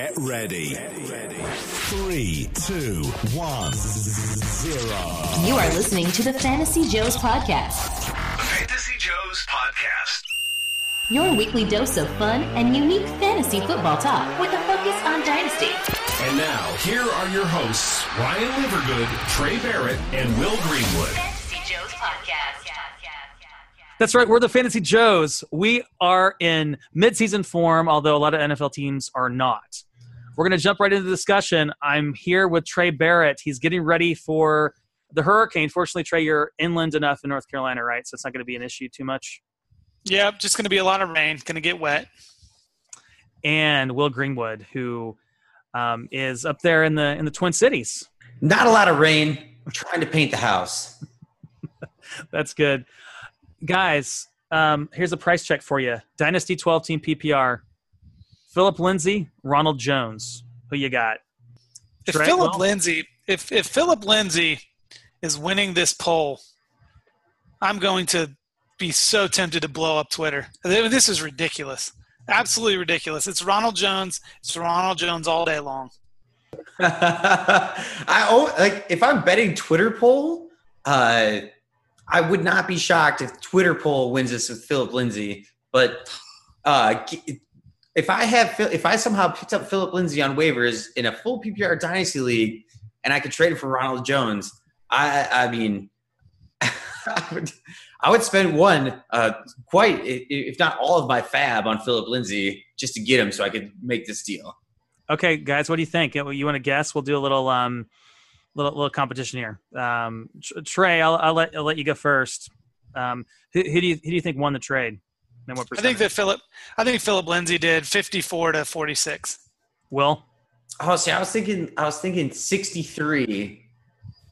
Get ready. Three, two, one, zero. You are listening to the Fantasy Joes podcast, Fantasy Joe's podcast. your weekly dose of fun and unique fantasy football talk with a focus on dynasty. And now, here are your hosts, Ryan Livergood, Trey Barrett, and Will Greenwood. Fantasy Joes podcast. That's right. We're the Fantasy Joes. We are in midseason form, although a lot of NFL teams are not. We're going to jump right into the discussion. I'm here with Trey Barrett. He's getting ready for the hurricane. Fortunately, Trey, you're inland enough in North Carolina, right? So it's not going to be an issue too much. Yep, just going to be a lot of rain. Going to get wet. And Will Greenwood, who um, is up there in the in the Twin Cities. Not a lot of rain. I'm trying to paint the house. That's good, guys. Um, here's a price check for you: Dynasty 12 team PPR. Phillip Lindsay, Ronald Jones. Who you got? If Trey, Phillip well- Lindsay, if if Phillip Lindsay is winning this poll, I'm going to be so tempted to blow up Twitter. This is ridiculous. Absolutely ridiculous. It's Ronald Jones. It's Ronald Jones all day long. I oh, like if I'm betting Twitter poll, uh, I would not be shocked if Twitter poll wins this with Phillip Lindsay. But uh, g- if I have if I somehow picked up Phillip Lindsay on waivers in a full PPR dynasty league and I could trade it for Ronald Jones, I I mean, I would I would spend one uh, quite if not all of my fab on Phillip Lindsay just to get him so I could make this deal. Okay, guys, what do you think? You want to guess? We'll do a little um, little little competition here. Um, Trey, I'll, I'll let I'll let you go first. Um, who, who do you who do you think won the trade? And what I think that Phillip. I think Phillip Lindsay did 54 to 46. Will. Oh, see, I was thinking, I was thinking sixty-three.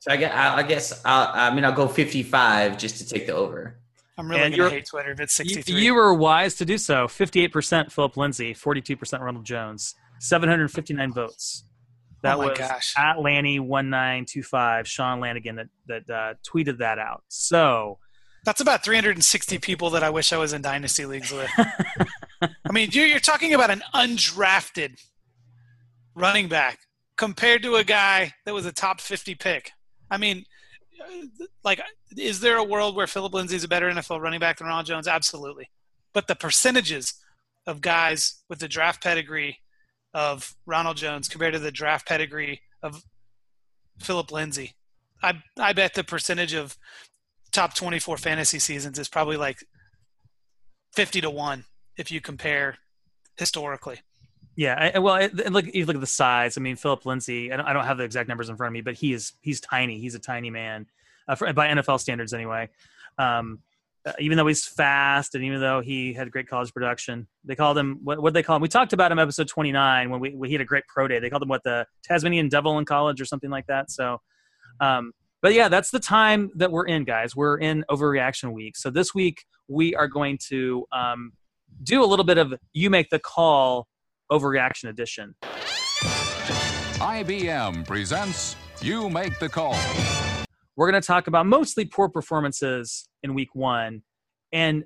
So I guess, I, I guess, I'll, I mean, I'll go fifty-five just to take the over. I'm really And gonna hate Twitter if it's You, 63. you were wise to do so. Fifty-eight percent Phillip Lindsay, forty-two percent Ronald Jones, seven hundred fifty-nine votes. That Oh my was gosh. at Lanny one nine two five Sean Lanigan that that uh, tweeted that out. So That's about 360 people that I wish I was in dynasty leagues with. I mean, you're, you're talking about an undrafted running back compared to a guy that was a top 50 pick. I mean, like, is there a world where Phillip Lindsay is a better NFL running back than Ronald Jones? Absolutely. But the percentages of guys with the draft pedigree of Ronald Jones compared to the draft pedigree of Phillip Lindsay, I I bet the percentage of top 24 fantasy seasons is probably like 50 to 1 if you compare historically. Yeah, I- I, well, it- look, you look at the size. I mean, Phillip Lindsay. I don't, I don't have the exact numbers in front of me, but he is he's tiny. He's a tiny man, uh, for, by NFL standards, anyway. Um, uh, even though he's fast, and even though he had great college production, they called him what what they call him. We talked about him episode twenty nine when we, we he had a great pro day. They called him what the Tasmanian Devil in college or something like that. So, um, but yeah, that's the time that we're in, guys. We're in overreaction week. So this week we are going to um, do a little bit of you make the call overreaction edition. IBM presents You Make the Call. We're going to talk about mostly poor performances in week one, and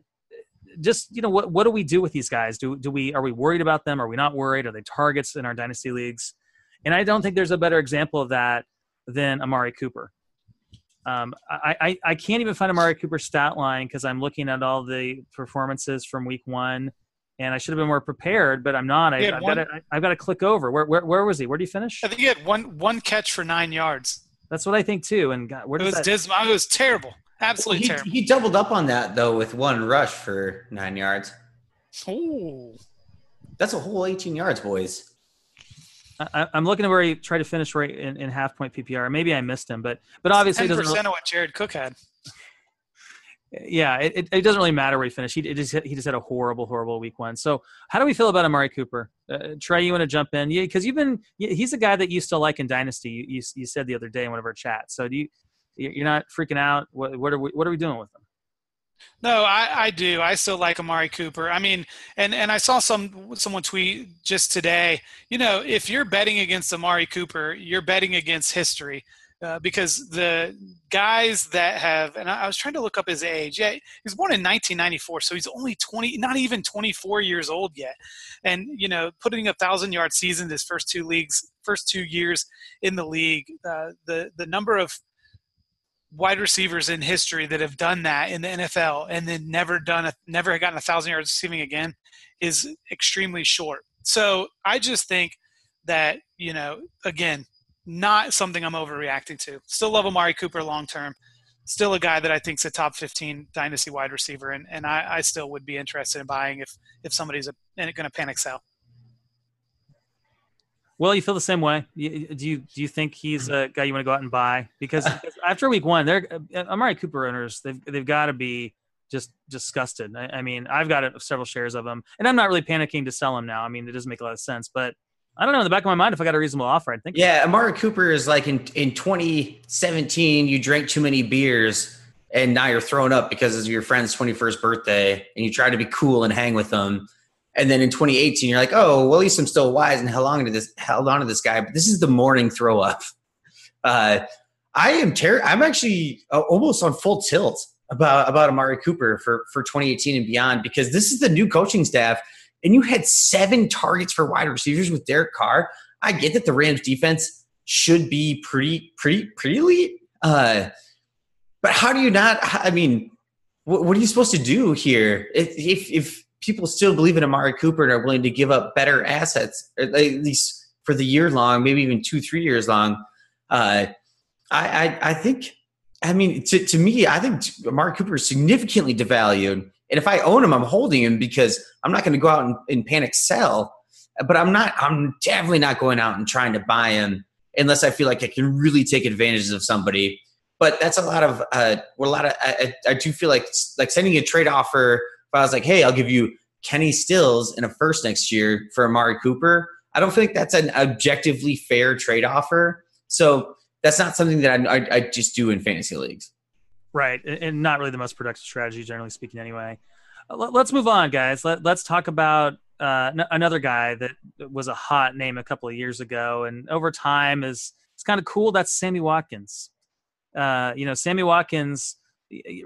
just you know what what do we do with these guys? Do do we are we worried about them? Are we not worried? Are they targets in our dynasty leagues? And I don't think there's a better example of that than Amari Cooper. Um, I, I I can't even find Amari Cooper's stat line because I'm looking at all the performances from week one, and I should have been more prepared, but I'm not. I, I've, one- got to I've got to click over. Where, where where was he? Where did he finish? I think he had one one catch for 9 yards. That's what I think too. And God, where It was that? dismal. It was terrible. Absolutely he, terrible. he doubled up on that though with one rush for nine yards. Ooh. That's a whole eighteen yards, boys. I, I'm looking at where he tried to finish right in, in half point PPR. Maybe I missed him, but but obviously 10% doesn't. of what Jared Cook had. Yeah, it, it, it doesn't really matter where he finished. He it just he just had a horrible horrible week one. So how do we feel about Amari Cooper? Uh, Trey, you want to jump in? Yeah, because you've been he's a guy that you still like in Dynasty. You, you you said the other day in one of our chats. So do you you're not freaking out? What what are we what are we doing with him? No, I, I do. I still like Amari Cooper. I mean, and, and I saw some someone tweet just today. You know, if you're betting against Amari Cooper, you're betting against history. uh, because the guys that have, and I, I was trying to look up his age. Yeah, he was born in 1994, so he's only 20, not even 24 years old yet. And you know, putting a thousand yard season his first two leagues, first two years in the league, uh, the the number of wide receivers in history that have done that in the NFL and then never done a, never gotten a thousand yards receiving again is extremely short. So I just think that you know, again, not something I'm overreacting to. Still love Amari Cooper long term. Still a guy that I think is a top 15 dynasty wide receiver, and, and I, I still would be interested in buying if if somebody's going to panic sell. Well, you feel the same way. Do you do you think he's a guy you want to go out and buy? Because after week one, they're uh, Amari Cooper owners. They've they've got to be just disgusted. I, I, mean, I've got several shares of him, and I'm not really panicking to sell him now. I mean, it doesn't make a lot of sense, but I don't know. In the back of my mind, if I got a reasonable offer, I'd think. Yeah, Amari Cooper is like in in 2017, you drank too many beers, and now you're thrown up because of your friend's 21st birthday, and you try to be cool and hang with them. And then in 2018, you're like, oh, well, at least I'm still wise and held on to this, held on to this guy. But this is the morning throw up. Uh, I am ter- I'm actually uh, almost on full tilt about about Amari Cooper for for 2018 and beyond because this is the new coaching staff and you had seven targets for wide receivers with Derek Carr. I get that the Rams defense should be pretty, pretty, pretty elite. Uh, but how do you not? I mean, what, what are you supposed to do here if, if, if people still believe in Amari Cooper and are willing to give up better assets, at least for the year long, maybe even two, three years long? Uh, I, I, I think. I mean, to, to me, I think Amari Cooper is significantly devalued and if I own him, I'm holding him because I'm not going to go out and, and panic sell. But I'm not. I'm definitely not going out and trying to buy him unless I feel like I can really take advantage of somebody. But that's a lot of uh, a lot of. I, I do feel like like sending a trade offer. If I was like, hey, I'll give you Kenny Stills in a first next year for Amari Cooper. I don't think that's an objectively fair trade offer. So that's not something that I, I, I just do in fantasy leagues. Right, and not really the most productive strategy, generally speaking. Anyway, uh, let's move on, guys. Let, us talk about uh, another guy that was a hot name a couple of years ago, and over time is it's kind of cool. That's Sammy Watkins. Uh, you know, Sammy Watkins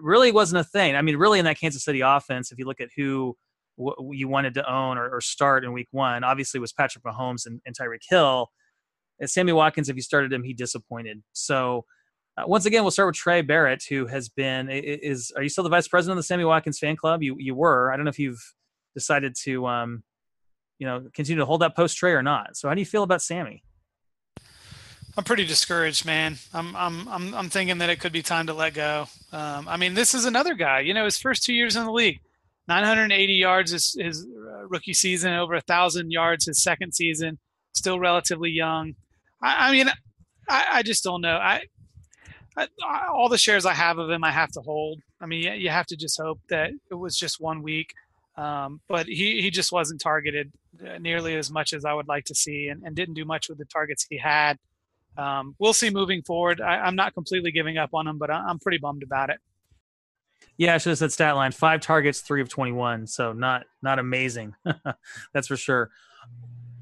really wasn't a thing. I mean, really in that Kansas City offense, if you look at who w- you wanted to own or, or, start in Week One, obviously was Patrick Mahomes and, and Tyreek Hill. And Sammy Watkins, if you started him, he disappointed. So uh, once again, we'll start with Trey Barrett, who has been is. Are you still the vice president of the Sammy Watkins fan club? You you were. I don't know if you've decided to, um, you know, continue to hold that post Trey or not. So how do you feel about Sammy? I'm pretty discouraged, man. I'm I'm I'm I'm thinking that it could be time to let go. Um, I mean, this is another guy. You know, his first two years in the league, 980 yards his, his uh, rookie season, over a thousand yards his second season. Still relatively young. I, I mean, I, I just don't know. I I, all the shares I have of him, I have to hold. I mean, you have to just hope that it was just one week. Um, but he, he just wasn't targeted uh, nearly as much as I would like to see and, and didn't do much with the targets he had. Um, we'll see moving forward. I, am not completely giving up on him, but I'm pretty bummed about it. Yeah, I should have said stat line: five targets, three of twenty-one. So not not amazing, that's for sure.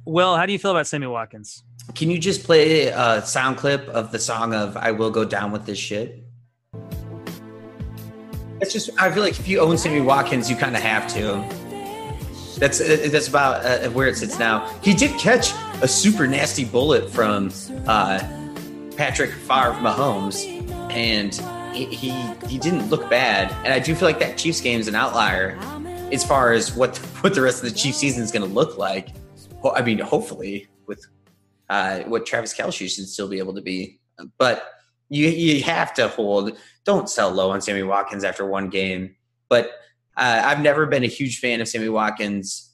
Well, how do you feel about Sammy Watkins? Can you just play a sound clip of the song of "I Will Go Down with This Shit"? It's just I feel like if you own Sammy Watkins, you kind of have to. That's uh, that's about uh, where it sits now. He did catch a super nasty bullet from uh, Patrick Favre Mahomes, and he, he didn't look bad. And I do feel like that Chiefs game is an outlier as far as what what the rest of the Chiefs season is going to look like. Well, I mean, hopefully with uh, what Travis Kelce should still be able to be. But you you have to hold. Don't sell low on Sammy Watkins after one game. But uh, I've never been a huge fan of Sammy Watkins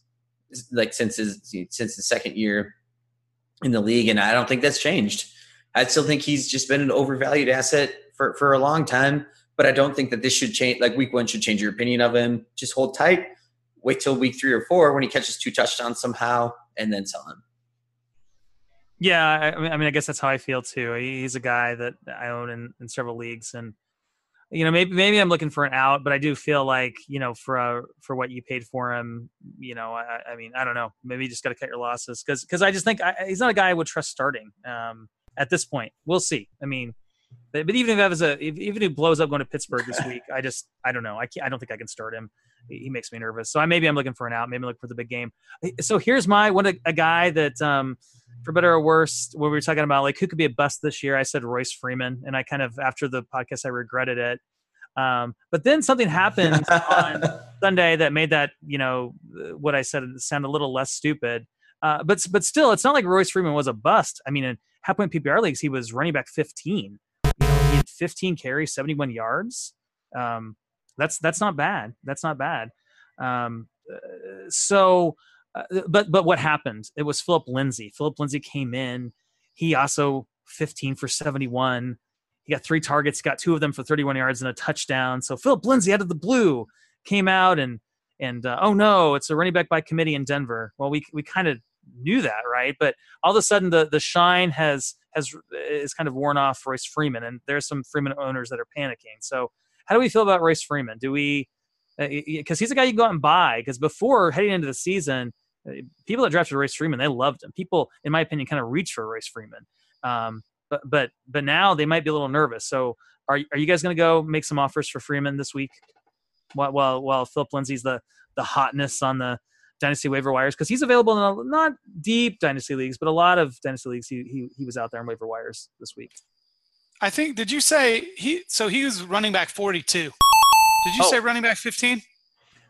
like since his since the second year in the league, and I don't think that's changed. I still think he's just been an overvalued asset for for a long time. But I don't think that this should change. Like week one should change your opinion of him. Just hold tight. Wait till week three or four when he catches two touchdowns somehow, and then sell him. Yeah, I mean, I guess that's how I feel too. He's a guy that I own in, in several leagues, and you know, maybe maybe I'm looking for an out, but I do feel like you know, for uh, for what you paid for him, you know, I, I mean, I don't know, maybe you just got to cut your losses because because I just think I, he's not a guy I would trust starting um, at this point. We'll see. I mean, But, even if I was a, if, even if he blows up going to Pittsburgh this week, I just, I don't know. I can't, I don't think I can start him. He, he makes me nervous. So I, maybe I'm looking for an out. Maybe I'm looking for the big game. So here's my one, a, a guy that, um, for better or worse, when we were talking about like who could be a bust this year, I said Royce Freeman, and I kind of after the podcast I regretted it. Um, but then something happened on Sunday that made that you know what I said sound a little less stupid. Uh, but but still, it's not like Royce Freeman was a bust. I mean, in half point PPR leagues, he was running back 15. He had 15 carries, 71 yards. Um, that's that's not bad. That's not bad. Um, so, uh, but but what happened? It was Phillip Lindsay. Phillip Lindsay came in. He also 15 for 71. He got three targets, got two of them for 31 yards and a touchdown. So Phillip Lindsay out of the blue came out and and uh, oh no, it's a running back by committee in Denver. Well, we we kind of knew that, right? But all of a sudden, the the shine has has is kind of worn off Royce Freeman, and there's some Freeman owners that are panicking. So, how do we feel about Royce Freeman? Do we because uh, he's a guy you can go out and buy? Because before heading into the season, uh, people that drafted Royce Freeman they loved him. People, in my opinion, kind of reached for Royce Freeman. Um, but but but now they might be a little nervous. So, are are you guys going to go make some offers for Freeman this week? While while, while Phillip Lindsay's the the hotness on the dynasty waiver wires because he's available in a, not deep dynasty leagues, but a lot of dynasty leagues. He, he he was out there on waiver wires this week. I think. Did you say he? So he was running back forty-two. Did you oh. say running back fifteen?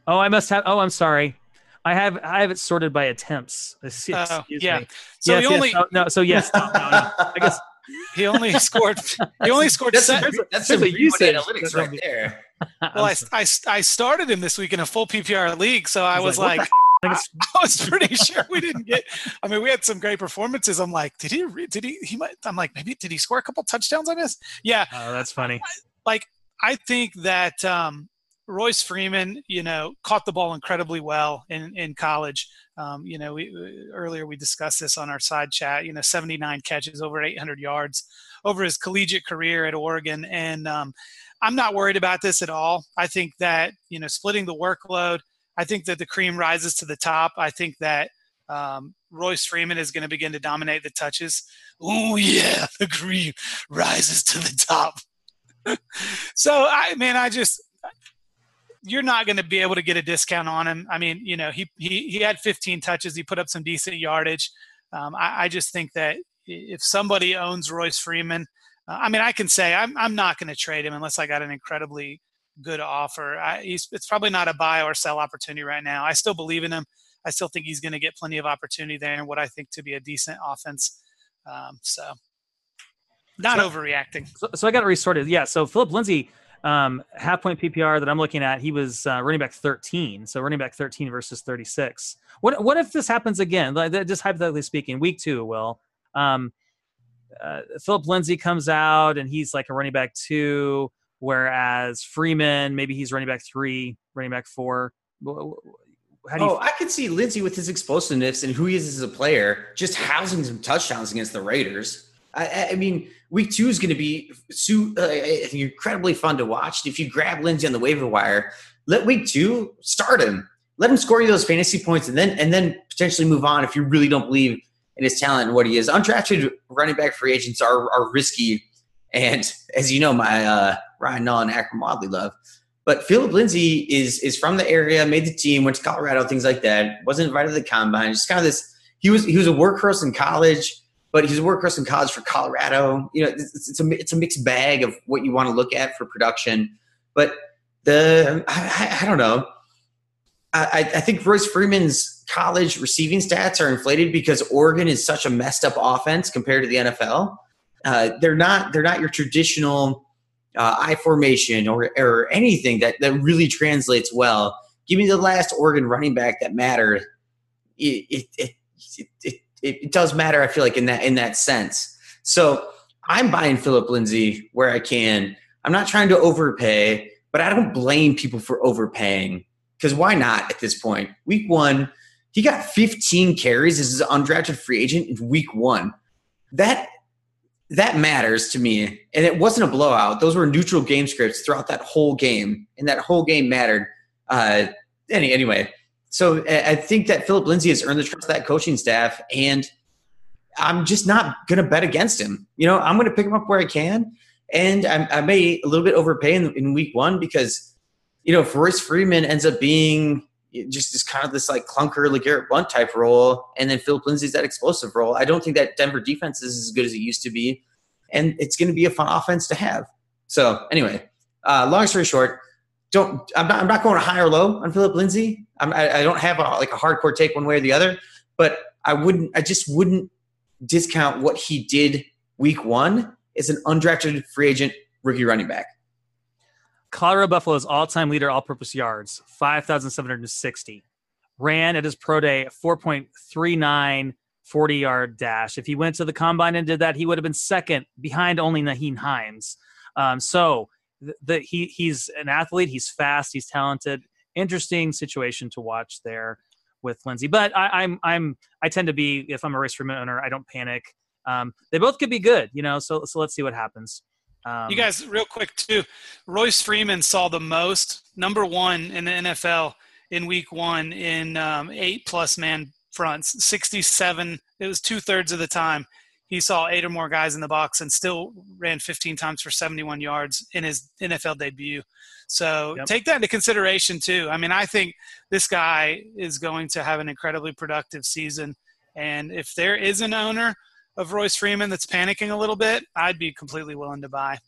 Oh, I must have. Oh, I'm sorry. I have I have it sorted by attempts. Excuse uh, yeah. Me. So yes, he only no, no, So yes, no, no, no. I guess he only scored. He only scored. That's seven. some, that's some usage analytics right there. Well, I, I, I started him this week in a full PPR league, so I was, like, like I, I, was pretty sure we didn't get. I mean, we had some great performances. I'm like, did he? Did he? He might. I'm like, maybe did he score a couple touchdowns? I missed. Yeah. Oh, that's funny. Like, I think that um, Royce Freeman, you know, caught the ball incredibly well in in college. Um, you know, we earlier we discussed this on our side chat. You know, 79 catches, over 800 yards over his collegiate career at Oregon, and um, I'm not worried about this at all. I think that you know, splitting the workload I think that the cream rises to the top. I think that um, Royce Freeman is going to begin to dominate the touches. Oh yeah, the cream rises to the top. so I mean, I just you're not going to be able to get a discount on him. I mean, you know, he he he had 15 touches. He put up some decent yardage. Um, I, I, just think that if somebody owns Royce Freeman, uh, I mean, I can say I'm I'm not going to trade him unless I got an incredibly good offer. I, it's probably not a buy or sell opportunity right now. I still believe in him. I still think he's going to get plenty of opportunity there and what I think to be a decent offense. Um, so, not so, overreacting. So, so, I got it resorted. Yeah. So Phillip Lindsay, um, half point PPR that I'm looking at, he was uh, running back 13. So running back 13 versus 36. What what if this happens again? Like just hypothetically speaking, week two, will um, uh, Phillip Lindsay comes out and he's like a running back two Whereas Freeman, maybe he's running back three, running back four. How do you oh, I could see Lindsay with his explosiveness and who he is as a player, just housing some touchdowns against the Raiders. I, I mean, week two is going to be uh, incredibly fun to watch. If you grab Lindsay on the waiver wire, let week two start him. Let him score you those fantasy points, and then and then potentially move on if you really don't believe in his talent and what he is. Undrafted running back free agents are are risky, and as you know, my uh, Ryan and Akrum Wadley love. But Phillip Lindsay is is from the area, made the team, went to Colorado, things like that. Wasn't invited to the combine. Just kind of this. He was he was a workhorse in college, but he's a workhorse in college for Colorado. You know, it's, it's a it's a mixed bag of what you want to look at for production. But the I, I don't know. I, I think Royce Freeman's college receiving stats are inflated because Oregon is such a messed up offense compared to the NFL. Uh, they're not they're not your traditional uh, I formation or, or anything that, that really translates well. Give me the last Oregon running back that mattered. It, it, it, it, it, it does matter, I feel like, in that, in that sense. So I'm buying Phillip Lindsay where I can. I'm not trying to overpay, but I don't blame people for overpaying because why not at this point? Week one, he got 15 carries as an undrafted free agent in week one. That that matters to me. And it wasn't a blowout. Those were neutral game scripts throughout that whole game, and that whole game mattered. Uh, any, anyway, so I think that Phillip Lindsay has earned the trust of that coaching staff, and I'm just not going to bet against him. You know, I'm going to pick him up where I can. and I, I may a little bit overpay in, in week one because you know if Royce Freeman ends up being just this kind of this like clunker LeGarrette Blount type role, and then Phillip Lindsay's that explosive role. I don't think that Denver defense is as good as it used to be, and it's going to be a fun offense to have. So anyway, uh, long story short, don't I'm not I'm not going high or low on Phillip Lindsay. I'm, I, I don't have a, like a hardcore take one way or the other, but I wouldn't I just wouldn't discount what he did week one as an undrafted free agent rookie running back. Colorado Buffaloes all-time leader all-purpose yards, 5,760. Ran at his pro day 4.39 40-yard dash. If he went to the combine and did that, he would have been second behind only Nyheim Hines. Um, so the, the, he he's an athlete. He's fast. He's talented. Interesting situation to watch there with Lindsay. But I, I'm I'm I tend to be if I'm a race room owner, I don't panic. Um, they both could be good, you know. So so let's see what happens. Um, You guys, real quick too. Royce Freeman saw the most, number one in the NFL in Week One in um, eight plus man fronts, sixty-seven. It was two thirds of the time he saw eight or more guys in the box and still ran 15 times for 71 yards in his NFL debut. So Yep. take that into consideration too. I mean, I think this guy is going to have an incredibly productive season. And if there is an owner of Royce Freeman that's panicking a little bit, I'd be completely willing to buy.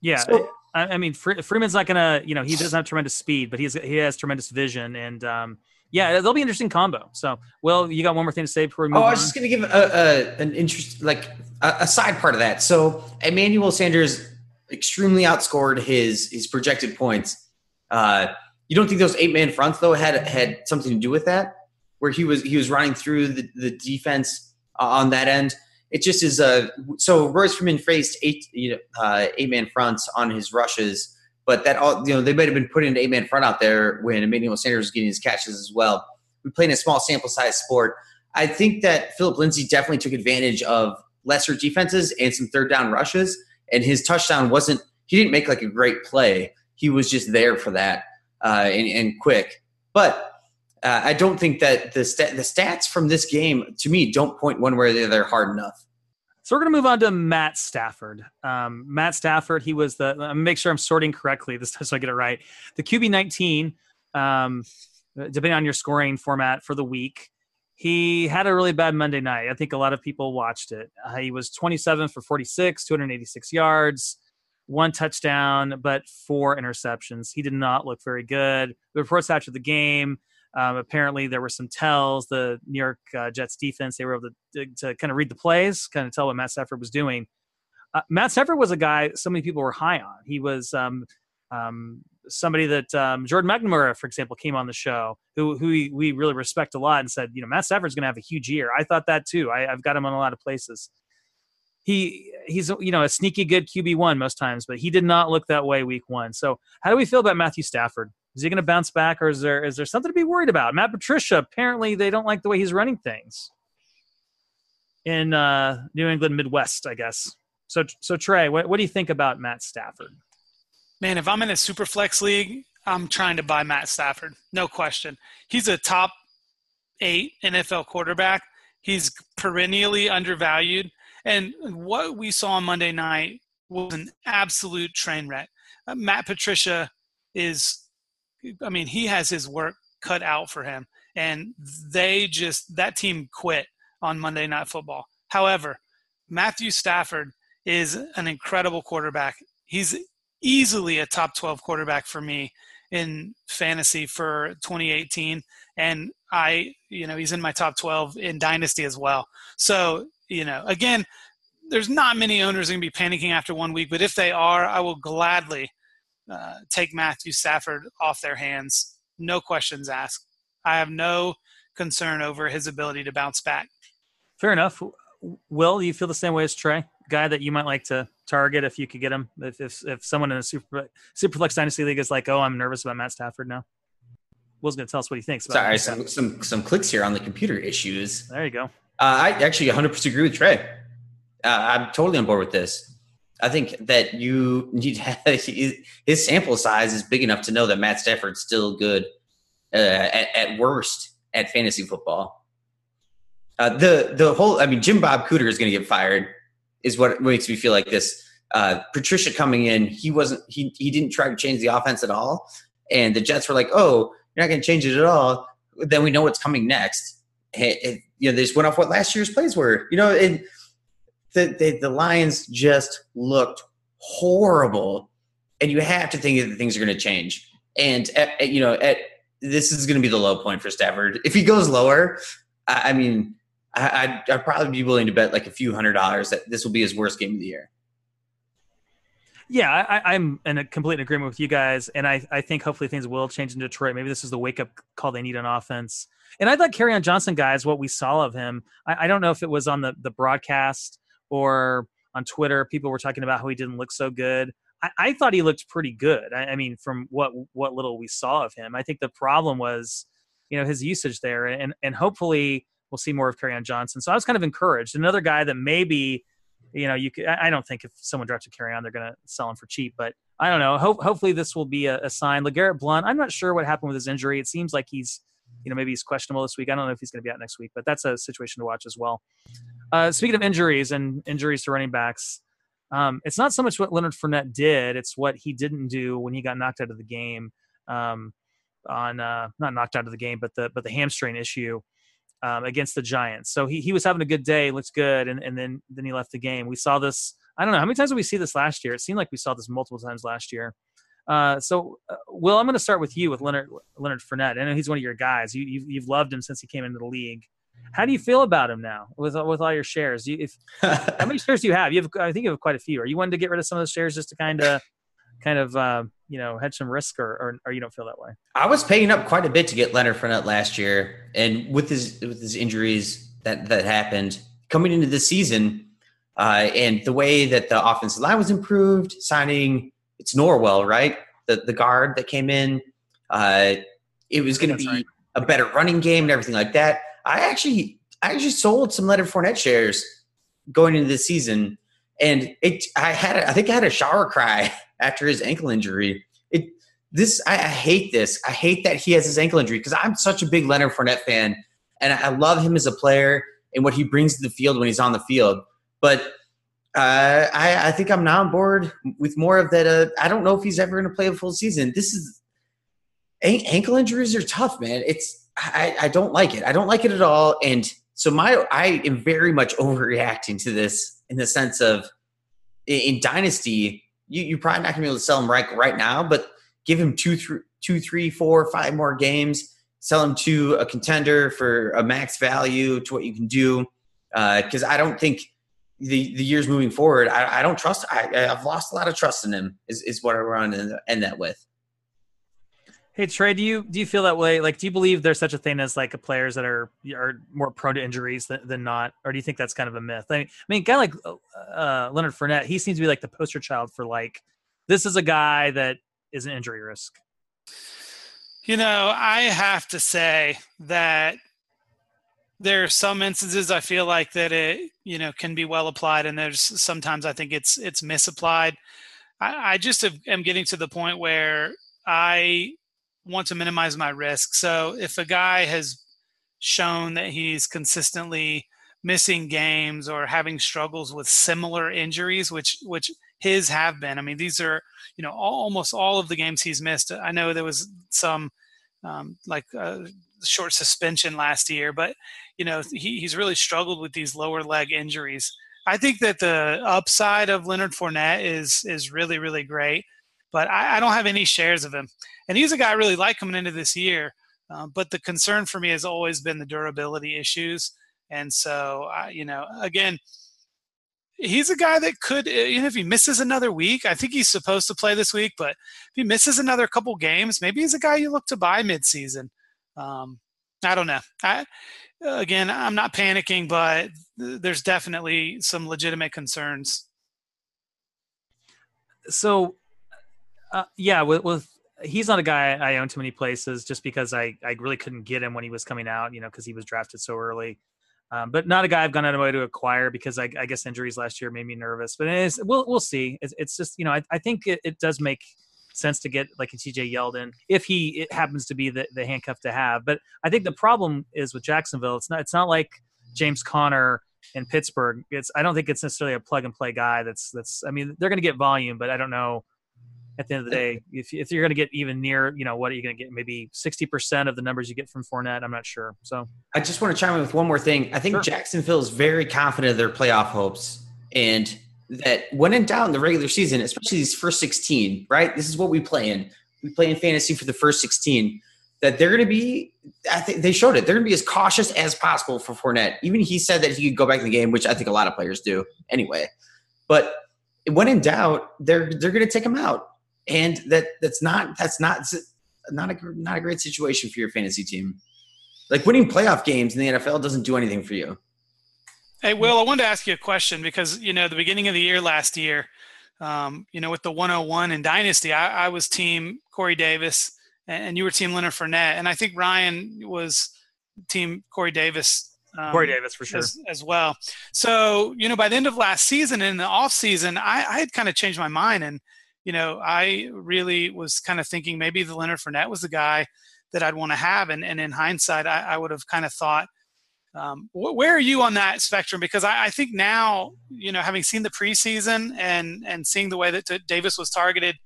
Yeah, So- I, I mean Fre- Freeman's not gonna, you know, he doesn't have tremendous speed, but he's he has tremendous vision, and um, yeah, they'll be an interesting combo. So, Will, you got one more thing to say before we move Oh, I on? was just going to give a, a an interest, like a, a side part of that. So Emmanuel Sanders extremely outscored his his projected points. Uh, you don't think those eight man fronts though had had something to do with that, where he was he was running through the, the defense uh, on that end. It just is a so Royce Freeman faced eight you know uh, eight man fronts on his rushes, but that all you know they might have been putting an eight man front out there when Emmanuel Sanders was getting his catches as well. We play in a small sample size sport. I think that Phillip Lindsay definitely took advantage of lesser defenses and some third down rushes, and his touchdown wasn't. He didn't make like a great play. He was just there for that uh, and, and quick. But uh, I don't think that the sta- the stats from this game to me don't point one way or the other hard enough. So we're going to move on to Matt Stafford. Um, Matt Stafford, he was the. I'm make sure I'm sorting correctly this time so I get it right. The QB 19, um, depending on your scoring format for the week, he had a really bad Monday night. I think a lot of people watched it. Uh, he was 27 for 46, 286 yards, one touchdown, but four interceptions. He did not look very good. The reports after the game. Um, apparently, there were some tells. The New York uh, Jets defense they were able to, to, kind of read the plays, kind of tell what Matt Stafford was doing. Uh, Matt Stafford was a guy so many people were high on. He was um, um, somebody that um, Jordan McNamara, for example, came on the show, who who we, we really respect a lot, and said, you know, Matt Stafford's going to have a huge year. I thought that too. I, I've got him on a lot of places. He he's you know a sneaky good QB one most times, but he did not look that way week one. So how do we feel about Matthew Stafford? Is he going to bounce back, or is there is there something to be worried about? Matt Patricia apparently they don't like the way he's running things in uh, New England Midwest, I guess. So so Trey, what, what do you think about Matt Stafford? Man, if I'm in a super flex league, I'm trying to buy Matt Stafford. No question. He's a top eight NFL quarterback. He's perennially undervalued. And what we saw on Monday night was an absolute train wreck. Uh, Matt Patricia is, I mean, he has his work cut out for him. And they just, that team quit on Monday Night Football. However, Matthew Stafford is an incredible quarterback. He's easily a top 12 quarterback for me in fantasy for 2018 and i you know he's in my top 12 in dynasty as well so you know again there's not many owners going to be panicking after one week but if they are i will gladly uh, take matthew stafford off their hands no questions asked i have no concern over his ability to bounce back Fair enough. Will you feel the same way as Trey? Guy that you might like to target if you could get him. If if, if someone in a super superflex dynasty league is like, oh, I'm nervous about Matt Stafford now. Will's going to tell us what he thinks. About Sorry, Matt some, some some clicks here on the computer issues. There you go. Uh, I actually 100% agree with Trey. Uh, I'm totally on board with this. I think that you need to have his sample size is big enough to know that Matt Stafford's still good uh, at, at worst at fantasy football. Uh, the the whole I mean Jim Bob Cooter is going to get fired is what makes me feel like this uh, Patricia coming in, he wasn't he he didn't try to change the offense at all, and the Jets were like, "Oh, you're not going to change it at all." Then we know what's coming next. It, it, you know, they just went off what last year's plays were. You know, and the, the the Lions just looked horrible, and you have to think that things are going to change. And at, at, you know, at this is going to be the low point for Stafford. If he goes lower, I, I mean, I, I'd, I'd probably be willing to bet like a few hundred dollars that this will be his worst game of the year. Yeah, I, I'm in a complete agreement with you guys, and I, I think hopefully things will change in Detroit. Maybe this is the wake up call they need on offense. And I thought Kerryon Johnson, guys, what we saw of him, I, I don't know if it was on the the broadcast or on Twitter. People were talking about how he didn't look so good. I, I thought he looked pretty good. I, I mean, from what what little we saw of him, I think the problem was, you know, his usage there, and and hopefully we'll see more of Kerryon Johnson. So I was kind of encouraged. Another guy that maybe you know, you could, I don't think if someone drafted Kerryon, they're going to sell him for cheap, but I don't know. Ho- hopefully this will be a, a sign. LeGarrette Blount, I'm not sure what happened with his injury. It seems like he's, you know, maybe he's questionable this week. I don't know if he's going to be out next week, but that's a situation to watch as well. Uh, speaking of injuries and injuries to running backs, um, it's not so much what Leonard Fournette did; it's what he didn't do when he got knocked out of the game. Um, on uh, not knocked out of the game, but the but the hamstring issue um, against the Giants. So he, he was having a good day, looks good, and, and then then he left the game. We saw this. I don't know how many times did we see this last year. It seemed like we saw this multiple times last year. Uh, so, uh, Will, I'm going to start with you with Leonard Leonard Fournette. I know he's one of your guys. You, you've, you've loved him since he came into the league. How do you feel about him now with with all your shares? You, if how many shares do you have? You have I think you have quite a few. Are you wanting to get rid of some of those shares just to kind of kind of uh, you know hedge some risk, or, or, or you don't feel that way? I was paying up quite a bit to get Leonard Fournette last year, and with his with his injuries that that happened coming into the season, uh, and the way that the offensive line was improved, signing it's Norwell, right? The the guard that came in, uh, it was going to be right. a better running game and everything like that. I actually I actually sold some Leonard Fournette shares going into the season, and it I had a, I think I had a shower cry after his ankle injury. It this I, I hate this. I hate that he has his ankle injury because I'm such a big Leonard Fournette fan, and I love him as a player and what he brings to the field when he's on the field. But uh, I, I, think I'm now on board with more of that. Uh, I don't know if he's ever going to play a full season. This is ankle injuries are tough, man. It's I, I don't like it. I don't like it at all. And so my I am very much overreacting to this in the sense of in dynasty you, you're probably not to be able to sell him right right now, but give him two, three, two, three, four, five more games. Sell him to a contender for a max value to what you can do. Because uh, I don't think the the years moving forward, I, I don't trust. I, I've lost a lot of trust in him. Is is what I want to end that with. Hey Trey, do you do you feel that way? Like, do you believe there's such a thing as like players that are are more prone to injuries than, than not, or do you think that's kind of a myth? I mean, I mean, guy like uh, Leonard Fournette, he seems to be like the poster child for like this is a guy that is an injury risk. You know, I have to say that there are some instances I feel like that it you know can be well applied, and there's sometimes I think it's it's misapplied. I, I just have, am getting to the point where I want to minimize my risk. So if a guy has shown that he's consistently missing games or having struggles with similar injuries, which which his have been. I mean, these are you know all, almost all of the games he's missed. I know there was some um, like a short suspension last year, but you know he, he's really struggled with these lower leg injuries. I think that the upside of Leonard Fournette is is really really great, but I, I don't have any shares of him and he's a guy I really like coming into this year. Uh, but the concern for me has always been the durability issues. And so, you know, again, he's a guy that could, even if he misses another week, I think he's supposed to play this week, but if he misses another couple games, maybe he's a guy you look to buy midseason. Um, I don't know. I, again, I'm not panicking, but there's definitely some legitimate concerns. So, uh, yeah, with, with he's not a guy I own too many places just because I, I really couldn't get him when he was coming out, you know, because he was drafted so early. Um, but not a guy I've gone out of my way to acquire because I, I, guess injuries last year made me nervous. But we'll we'll see. It's, it's just you know I, I think it, it, does make sense to get like a TJ Yeldon if he it happens to be the, the handcuff to have. But I think the problem is with Jacksonville. It's not it's not like James Conner in Pittsburgh. It's I don't think it's necessarily a plug and play guy. That's that's I mean they're going to get volume, but I don't know. At the end of the day, if, if you're going to get even near, you know, what are you going to get? Maybe 60% of the numbers you get from Fournette. I'm not sure. So I just want to chime in with one more thing. I think Sure. Jacksonville is very confident of their playoff hopes, and that when in doubt in the regular season, especially these first 16, right? This is what we play in. We play in fantasy for the first 16. That they're going to be, I think they showed it. They're going to be as cautious as possible for Fournette. Even he said that he could go back in the game, which I think a lot of players do anyway. But when in doubt, they're they're going to take him out, and that that's not that's not not a not a great situation for your fantasy team. Like winning playoff games in the NFL doesn't do anything for you. Hey, Will, I wanted to ask you a question because, you know, the beginning of the year last year, um, you know, with the 101 and Dynasty, I, I was team Corey Davis and, and you were team Leonard Fournette. And I think Ryan was team Corey Davis. Um, Corey Davis for sure. as, as well. So, you know, by the end of last season in the off season, I, I had kind of changed my mind. And, you know, I really was kind of thinking maybe the Leonard Fournette was the guy that I'd want to have. And, and in hindsight, I, I would have kind of thought, um, wh- where are you on that spectrum? Because I, I think now, you know, having seen the preseason and and seeing the way that t- Davis was targeted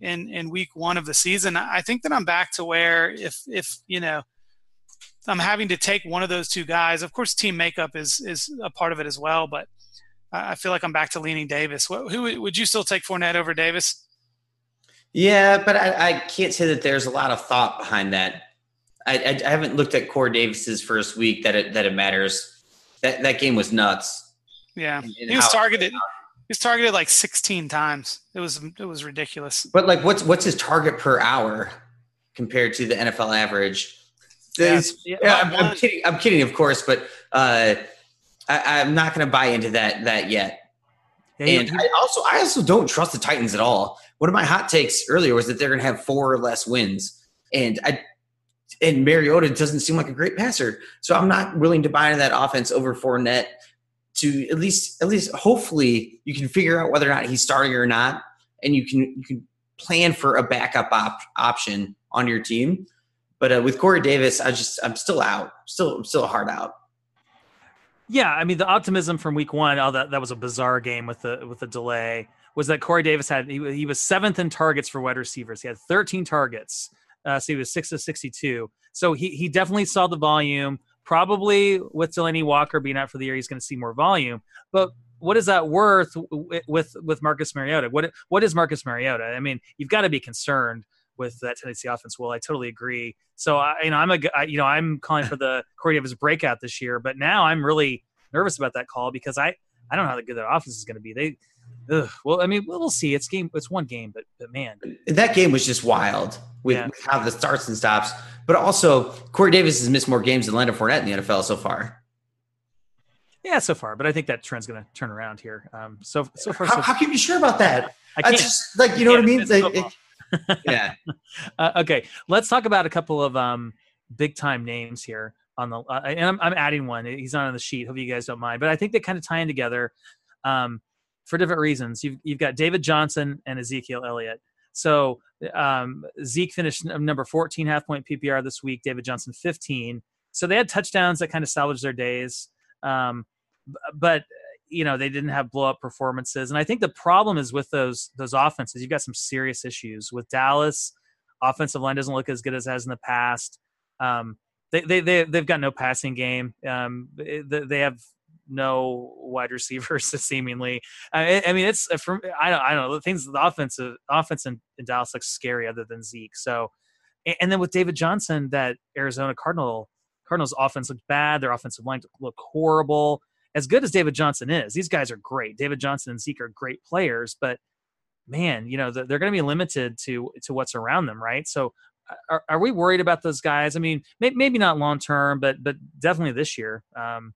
in in week one of the season, I think that I'm back to where if if you know I'm having to take one of those two guys. Of course, team makeup is is a part of it as well, but I feel like I'm back to leaning Davis. Wh- Who would you still take Fournette over Davis? Yeah, but I, I can't say that there's a lot of thought behind that. I, I, I haven't looked at Corey Davis's first week that it that it matters. That that game was nuts. Yeah, And he was targeted. He was targeted like 16 times. It was it was ridiculous. But like, what's what's his target per hour compared to the NFL average? Yeah, yeah, yeah, I'm, I'm kidding. I'm kidding, of course, but uh, I, I'm not going to buy into that that yet. Yeah, And I also I also don't trust the Titans at all. One of my hot takes earlier was that they're going to have four or less wins, and I and Mariota doesn't seem like a great passer, so I'm not willing to buy into that offense over Fournette. To at least at least hopefully you can figure out whether or not he's starting or not, and you can you can plan for a backup op- option on your team. But uh, with Corey Davis, I just I'm still out, still I'm still hard out. Yeah, I mean the optimism from week one. Oh, that that was a bizarre game with the with the delay. Was that Corey Davis had he, he was seventh in targets for wide receivers. He had 13 targets, uh, so he was six of 62. So he he definitely saw the volume. Probably with Delanie Walker being out for the year, he's going to see more volume. But what is that worth with with Marcus Mariota? What what is Marcus Mariota? I mean, you've got to be concerned with that Tennessee offense. Well, I totally agree. So I, you know, I'm a, I- you know, I'm calling for the Corey Davis breakout this year, but now I'm really nervous about that call because I, I don't know how good their offense is going to be. They, ugh, well, I mean, we'll, see. It's game, it's one game, but but man, that game was just wild with, Yeah. with how the starts and stops. But also, Corey Davis has missed more games than Leonard Fournette in the NFL so far. yeah, so far. But I think that trend's going to turn around here. Um, so so far, How, so how can you be sure about that? I I can't. just like you know what I mean. Like, yeah, Uh, okay, let's talk about a couple of um, big time names here on the. Uh, and I'm, I'm adding one. He's not on the sheet. Hope you guys don't mind, but I think they kind of tie in together um, for different reasons. You've you've got David Johnson and Ezekiel Elliott. So um, Zeke finished number 14 half point PPR this week. David Johnson 15. So they had touchdowns that kind of salvaged their days. Um, but you know they didn't have blow up performances. And i think the problem is with those those offenses you've got some serious issues with dallas. Offensive line doesn't look as good as it has in the past. Um, they, they, they, they've got no passing game. Um, they, they have no wide receivers seemingly. I, I mean it's uh, from i don't i don't know the things the offensive offense in, in dallas looks scary other than zeke. So and then with david johnson that arizona cardinal cardinals offense looked bad. Their offensive line looked horrible as good as David Johnson is, these guys are great. David Johnson and Zeke are great players, but man, you know they're, going to be limited to to what's around them, right? So, are, are we worried about those guys? I mean, may, maybe not long term, but but definitely this year. Um,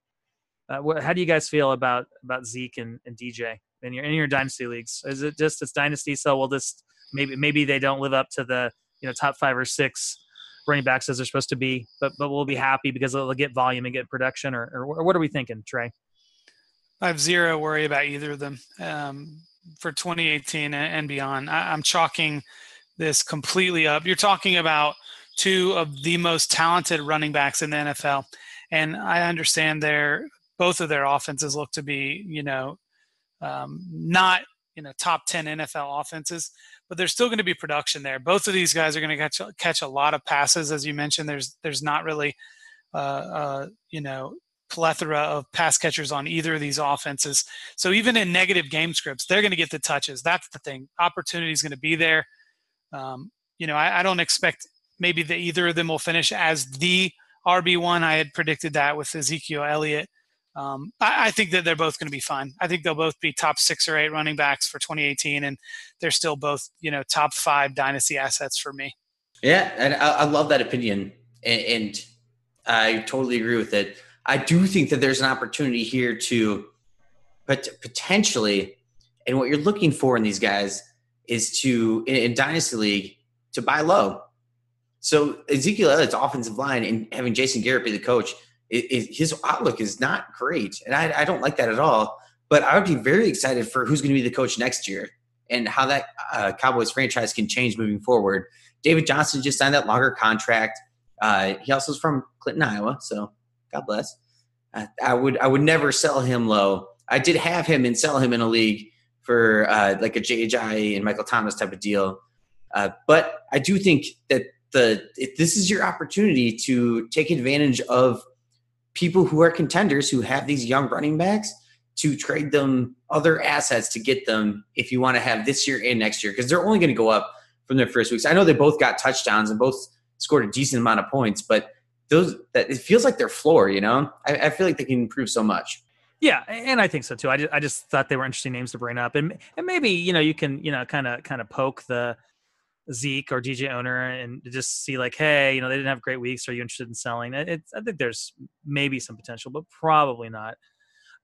uh, how do you guys feel about about Zeke and, and DJ in your in your dynasty leagues? Is it just it's dynasty, so we'll just maybe maybe they don't live up to the you know top five or six running backs as they're supposed to be, but but we'll be happy because they'll get volume and get production, or, or what are we thinking, Trey? I have zero worry about either of them um, for 2018 and- beyond. I, I'm chalking this completely up. You're talking about two of the most talented running backs in the NFL, and I understand they're both of their offenses look to be, you know, um, not you know top 10 NFL offenses, but there's still going to be production there. Both of these guys are going to catch catch a lot of passes, as you mentioned. There's there's not really, uh, uh, you know, plethora of pass catchers on either of these offenses. So even in negative game scripts, they're going to get the touches. That's the thing. Opportunity is going to be there. Um, you know, I, I, don't expect maybe that either of them will finish as the RB one. I had predicted that with Ezekiel Elliott. Um, I, I, think that they're both going to be fine. I think they'll both be top six or eight running backs for 2018, and they're still both, you know, top five dynasty assets for me. Yeah, and I, I love that opinion, and, and, I totally agree with it. I do think that there's an opportunity here to, but potentially, and what you're looking for in these guys is to in, in dynasty league to buy low. So Ezekiel Elliott's offensive line and having Jason Garrett be the coach it, it, his outlook is not great, and I, I, don't like that at all. But I would be very excited for who's going to be the coach next year and how that uh, Cowboys franchise can change moving forward. David Johnson just signed that longer contract. Uh, he also is from Clinton, Iowa, so God bless. Uh, I would I would never sell him low. I did have him and sell him in a league for uh, like a JJ and Michael Thomas type of deal. Uh, but I do think that the this is your opportunity to take advantage of people who are contenders who have these young running backs to trade them other assets to get them if you want to have this year and next year because they're only going to go up from their first weeks. I know they both got touchdowns and both scored a decent amount of points, but those that it feels like their floor. You know, I, I feel like they can improve so much. Yeah, and I think so too. I just, I just thought they were interesting names to bring up, and and maybe you know you can you know kind of kind of poke the Zeke or DJ owner and just see like, hey, you know, they didn't have great weeks. Are you interested in selling? It's, I think there's maybe some potential, but probably not.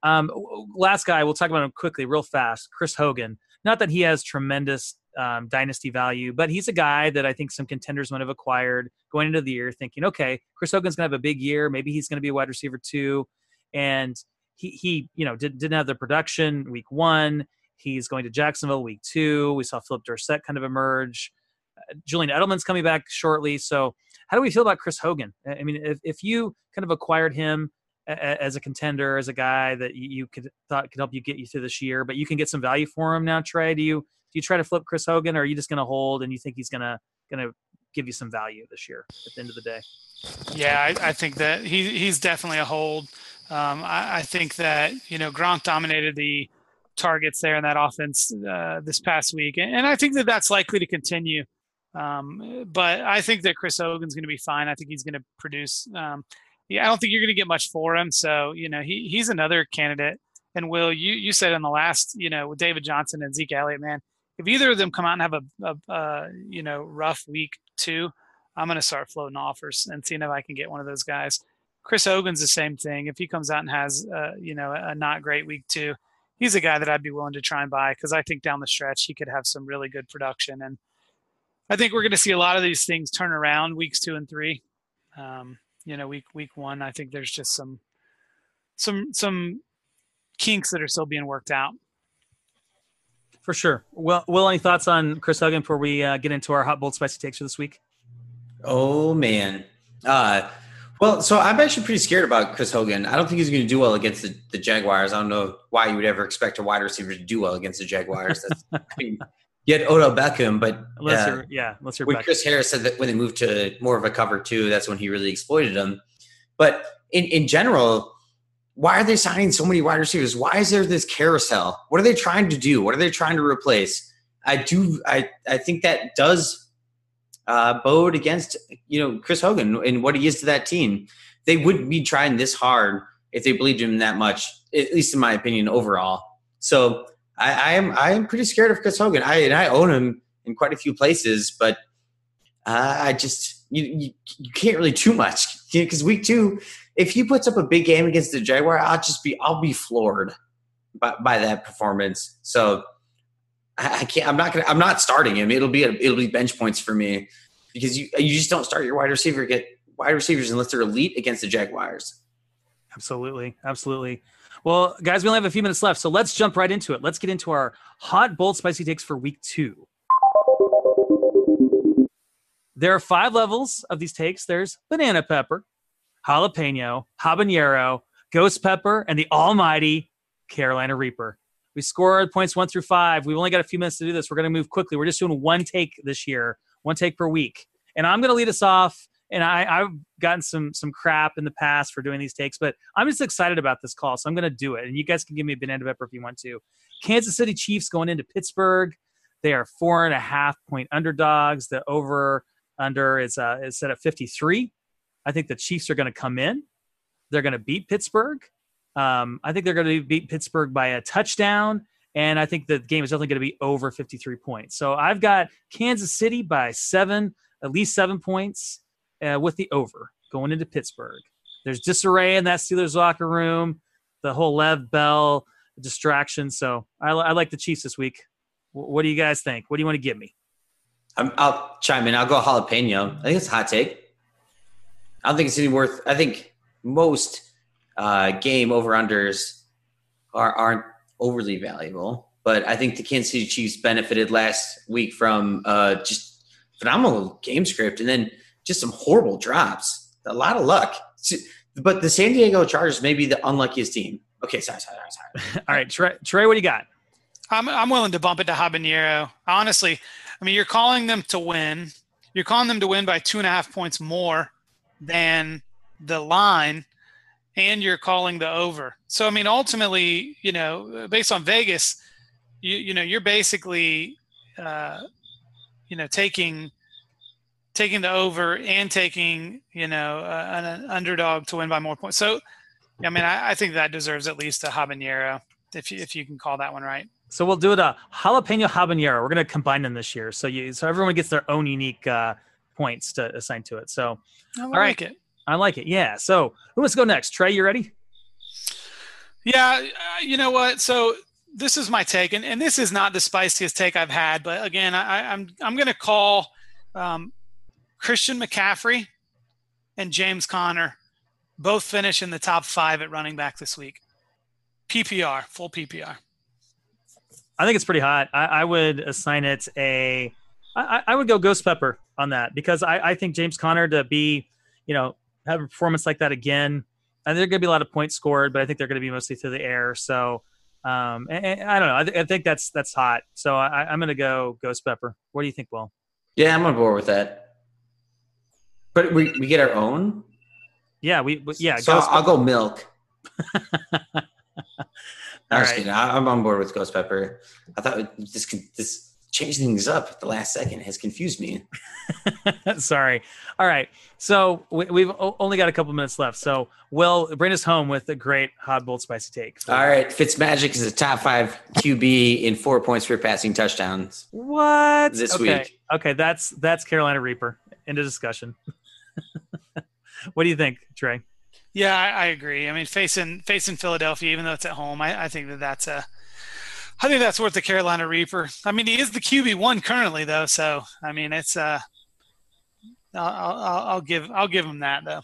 Um, last guy, we'll talk about him quickly, real fast. Chris Hogan. Not that he has tremendous um, dynasty value, but he's a guy that I think some contenders might have acquired going into the year, thinking, okay, Chris Hogan's gonna have a big year. Maybe he's gonna be a wide receiver too, and he he you know did, didn't have the production week one. He's going to Jacksonville week two. We saw Phillip Dorsett kind of emerge. Julian Edelman's coming back shortly. So, how do we feel about Chris Hogan? I mean, if, if you kind of acquired him as a contender, as a guy that you could thought could help you get you through this year, but you can get some value for him now, Trey. Do you you try to flip Chris Hogan, or are you just going to hold and you think he's going to going to give you some value this year at the end of the day? Yeah, I, I think that he he's definitely a hold. Um, I, I, think that you know Gronk dominated the targets there in that offense uh, this past week, and, and I think that that's likely to continue. Um, but I think that Chris Hogan's going to be fine. I think he's going to produce. Um, yeah, I don't think you're going to get much for him. So you know, he he's another candidate. And Will, you you said in the last, you know, with David Johnson and Zeke Elliott, man, if either of them come out and have a, a, a you know rough week two, I'm going to start floating offers and seeing if I can get one of those guys. Chris Hogan's the same thing. If he comes out and has, uh, you know, a not great week two, he's a guy that I'd be willing to try and buy because I think down the stretch he could have some really good production. And I think we're going to see a lot of these things turn around weeks two and three. Um, you know, week week one, I think there's just some some some kinks that are still being worked out. For sure. Well, Will, any thoughts on Chris Hogan before we uh, get into our hot, bold, spicy takes for this week? Oh man. Uh, well, so I'm actually pretty scared about Chris Hogan. I don't think he's going to do well against the, the Jaguars. I don't know why you would ever expect a wide receiver to do well against the Jaguars. That's, I mean, you had Odell Beckham, but unless uh, yeah, unless you're when Chris Harris said that when they moved to more of a cover two, that's when he really exploited them. But in in general, why are they signing so many wide receivers? Why is there this carousel? What are they trying to do? What are they trying to replace? I do I I think that does uh, bode against you know Chris Hogan and what he is to that team. They wouldn't be trying this hard if they believed him that much, at least in my opinion, overall. So I, I, am I am pretty scared of Chris Hogan. I and I own him in quite a few places, but uh, I just you, you, you can't really too much because week two, if he puts up a big game against the Jaguar, I'll just be I'll be floored by, by that performance. So I, can't. I'm not gonna. I'm not starting him. It'll be a, it'll be bench points for me because you you just don't start your wide receiver get wide receivers unless they're elite against the Jaguars. Absolutely, absolutely. Well, guys, we only have a few minutes left, so let's jump right into it. Let's get into our hot, bold, spicy takes for week two. There are five levels of these takes. There's banana pepper, jalapeno, habanero, Ghost Pepper, and the almighty Carolina Reaper. We scored points one through five. We've only got a few minutes to do this. We're going to move quickly. We're just doing one take this year, one take per week. And I'm going to lead us off. And I, I've gotten some some crap in the past for doing these takes, but I'm just excited about this call, so I'm going to do it. And you guys can give me a banana pepper if you want to. Kansas City Chiefs going into Pittsburgh. They are four and a half point underdogs. The over under is uh, is set at 53. I think the Chiefs are going to come in. They're going to beat Pittsburgh. Um, I think they're going to beat Pittsburgh by a touchdown, and I think the game is definitely going to be over 53 points. So I've got Kansas City by seven, at least seven points, uh, with the over going into Pittsburgh. There's disarray in that Steelers locker room. The whole Lev Bell distraction. So I, I like the Chiefs this week. W- what do you guys think? What do you want to give me? I'm, I'll chime in. I'll go jalapeno. I think it's a hot take. I don't think it's any worth. I think most uh, game over unders are aren't overly valuable, but I think the Kansas City Chiefs benefited last week from uh, just phenomenal game script and then just some horrible drops. A lot of luck, but the San Diego Chargers may be the unluckiest team. Okay, sorry, sorry, sorry. sorry. All right, Trey, Trey, what do you got? I'm I'm willing to bump it to Habanero. Honestly, I mean, you're calling them to win. You're calling them to win by two and a half points more than the line, and you're calling the over. So I mean, ultimately, you know, based on Vegas, you you know, you're basically, uh, you know, taking taking the over and taking you know uh, an, underdog to win by more points. So, I mean, I, I think that deserves at least a habanero if you, if you can call that one right. So we'll do it a jalapeno habanero. We're going to combine them this year, so you so everyone gets their own unique uh, points to assign to it. So I like right. it. I like it. Yeah. So who wants to go next? Trey, you ready? Yeah, uh, you know what? So this is my take, and, and this is not the spiciest take I've had, but again, I, I'm I'm going to call um, Christian McCaffrey and James Conner both finish in the top five at running back this week. PPR, full PPR. I think it's pretty hot. I, I would assign it a. I, I would go Ghost Pepper on that because I, I think James Conner to be, you know, have a performance like that again. And there's going to be a lot of points scored, but I think they're going to be mostly through the air. So, um, and, and I don't know. I, th- I think that's that's hot. So I, I'm going to go Ghost Pepper. What do you think, Will? Yeah, I'm on board with that. But we, we get our own. Yeah, we we- yeah. so Ghost I'll go milk. All I'm right. I- I'm on board with Ghost Pepper. I thought this could, this changed things up at the last second has confused me. Sorry. All right. So we, we've only got a couple minutes left. So Will bring us home with a great hot bold spicy take. All right, Fitzmagic is a top five QB in four points per passing touchdowns. What This okay. week. Okay, that's that's Carolina Reaper. Into discussion. what do you think, Trey? Yeah, I, I agree. I mean, facing facing Philadelphia, even though it's at home, I, I think that that's a, I think that's worth the Carolina Reaper. I mean, he is the QB one currently, though. So I mean, it's uh, I'll, I'll, I'll give I'll give him that though.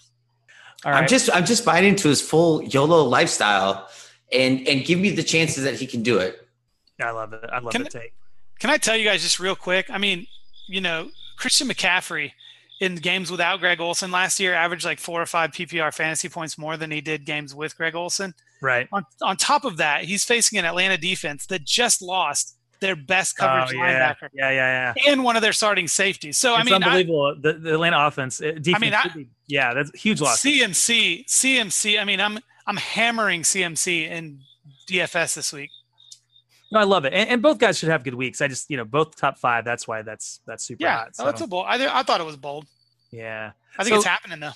All right. I'm just I'm just buying into his full YOLO lifestyle and and give me the chances that he can do it. I love it. I love Can- the take. Can I tell you guys just real quick? I mean, you know, Christian McCaffrey in games without Greg Olsen last year averaged like four or five PPR fantasy points more than he did games with Greg Olsen. Right. On, on top of that, he's facing an Atlanta defense that just lost their best coverage oh, yeah. linebacker yeah, yeah, yeah. and one of their starting safeties. So I it's mean, I, unbelievable. the, the Atlanta offense, uh, defense. mean, I- should be- yeah, that's a huge loss. CMC, CMC. I mean, I'm I'm hammering CMC in DFS this week. No, I love it, and, and both guys should have good weeks. I just, you know, both top five. That's why that's that's super Yeah, hot. oh, that's a bold. I, I thought it was bold. yeah. I think So- it's happening though.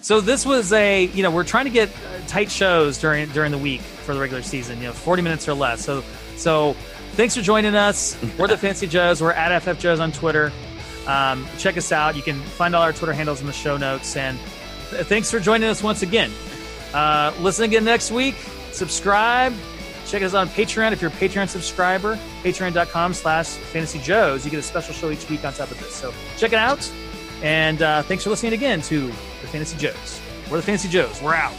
So this was a, you know, we're trying to get uh, tight shows during during the week for the regular season. You know, 40 minutes or less. So so thanks for joining us. We're the Fancy Joes. We're at FF Joes on Twitter. Um, check us out. You can find all our Twitter handles in the show notes. And th- thanks for joining us once again. Uh, listen again next week. Subscribe. Check us out on Patreon if you're a Patreon subscriber. Patreon.com slash Fantasy Joes. You get a special show each week on top of this. So check it out. And uh, thanks for listening again to the Fantasy Joes. We're the Fantasy Joes. We're out.